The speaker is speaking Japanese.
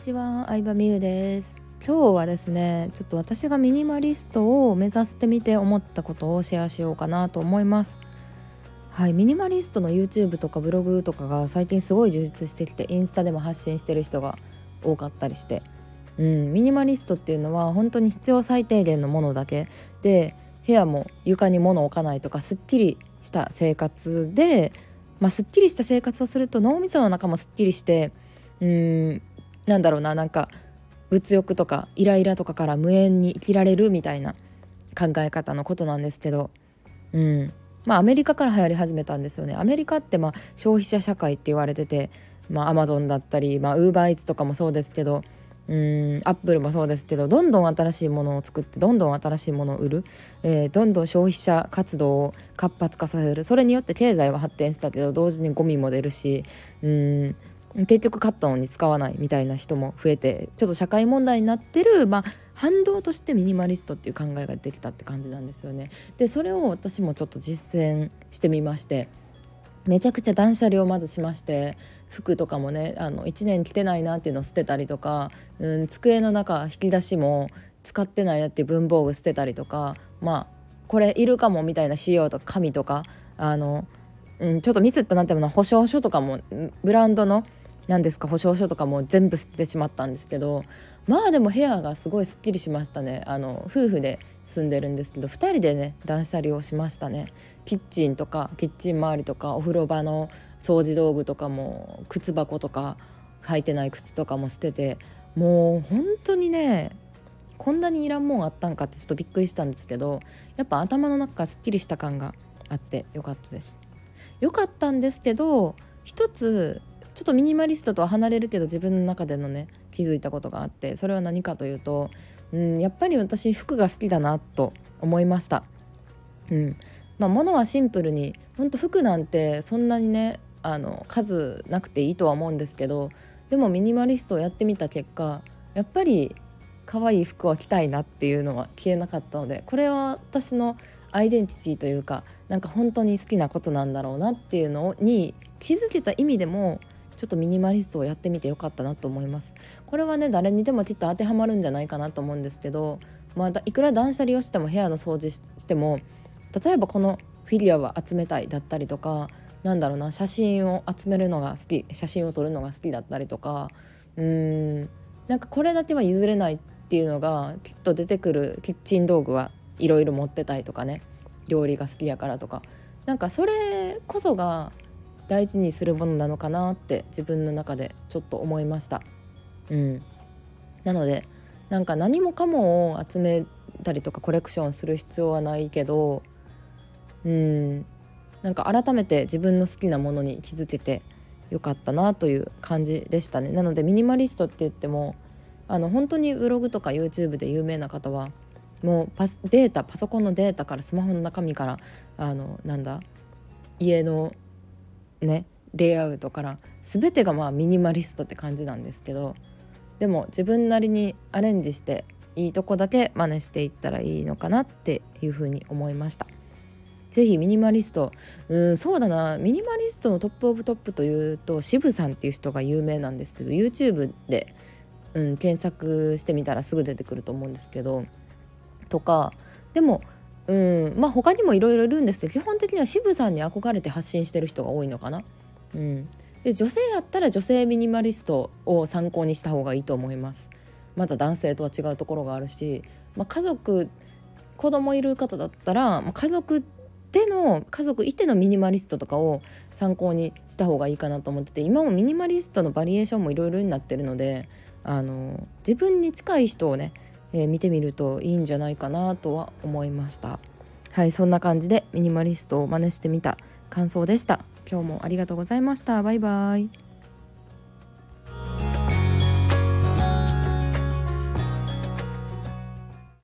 ちは、相葉美優です。今日はですねちょっと私がミニマリストを目指してみて思ったことをシェアしようかなと思います。はいミニマリストの YouTube とかブログとかが最近すごい充実してきてインスタでも発信してる人が多かったりして。うんミニマリストっていうのは本当に必要最低限のものだけ。で部屋も床に物置かないとかすっきりした生活でまあ、すっきりした生活をすると脳みその中もすっきりしてうんなんだろうななんか物欲とかイライラとかから無縁に生きられるみたいな考え方のことなんですけど、うん。まあ、アメリカから流行り始めたんですよね。アメリカってまあ消費者社会って言われてて、ま、アマゾンだったり、まあ、ウーバーイーツとかもそうですけどうんアップルもそうですけどどんどん新しいものを作ってどんどん新しいものを売る、えー、どんどん消費者活動を活発化させる。それによって経済は発展したけど同時にゴミも出るしうん。結局買ったのに使わないみたいな人も増えてちょっと社会問題になってる、まあ、反動としてミニマリストっていう考えができたって感じなんですよね。でそれを私もちょっと実践してみましてめちゃくちゃ断捨離をまずしまして服とかもねあの1年着てないなっていうのを捨てたりとか、うん、机の中引き出しも使ってないなっていう文房具捨てたりとかまあこれいるかもみたいな仕様とか紙とかあの、うん、ちょっとミスったなってもの保証書とかもブランドの何ですか？保証書とかも全部捨ててしまったんですけどまあでも部屋がすごいすっきりしましたね。あの夫婦で住んでるんですけど2人でね断捨離をしましたね。キッチンとかキッチン周りとかお風呂場の掃除道具とかも靴箱とか履いてない靴とかも捨ててもう本当にねこんなにいらんもんあったんかってちょっとびっくりしたんですけどやっぱ頭の中がすっきりした感があってよかったです。よかったんですけど一つちょっとミニマリストとは離れるけど自分の中でのね気づいたことがあってそれは何かというと、うん、やっぱり私服が好きだなと思いました。うんまあ、物はシンプルに本当服なんてそんなにねあの数なくていいとは思うんですけどでもミニマリストをやってみた結果やっぱり可愛い服は着たいなっていうのは消えなかったのでこれは私のアイデンティティというかなんか本当に好きなことなんだろうなっていうのに気づけた意味でもちょっとミニマリストをやってみてよかったなと思います。これはね誰にでもきっと当てはまるんじゃないかなと思うんですけどまあいくら断捨離をしても部屋の掃除しても例えばこのフィギュアは集めたいだったりとかなんだろうな写真を集めるのが好き写真を撮るのが好きだったりとかうーんなんかこれだけは譲れないっていうのがきっと出てくるキッチン道具はいろいろ持ってたいとかね料理が好きやからとか。なんかそれこそが大事にするものなのかなって自分の中でちょっと思いました。うん、なのでなんか何もかもを集めたりとかコレクションする必要はないけどうん。なんか改めて自分の好きなものに気づけてよかったなという感じでしたね。なのでミニマリストって言ってもあの本当にブログとか YouTube で有名な方はもうパデータパソコンのデータからスマホの中身からあのなんだ家のねレイアウトから全てがまあミニマリストって感じなんですけどでも自分なりにアレンジしていいとこだけ真似していったらいいのかなっていうふうに思いました。ぜひミニマリストうんそうだなミニマリストのトップオブトップというと渋さんっていう人が有名なんですけど YouTube で、うん、検索してみたらすぐ出てくると思うんですけどとかでもうんまあ他にもいろいろいるんですけど基本的には渋さんに憧れて発信してる人が多いのかな。うん、で女性やったら女性ミニマリストを参考にした方がいいと思います。また男性とは違うところがあるし、まあ、家族子供いる方だったら、まあ、家族での家族いてのミニマリストとかを参考にした方がいいかなと思ってて今もミニマリストのバリエーションもいろいろになってるのであの自分に近い人をねえー、見てみるといいんじゃないかなとは思いましたはいそんな感じでミニマリストを真似してみた感想でした。今日もありがとうございました。バイバイ。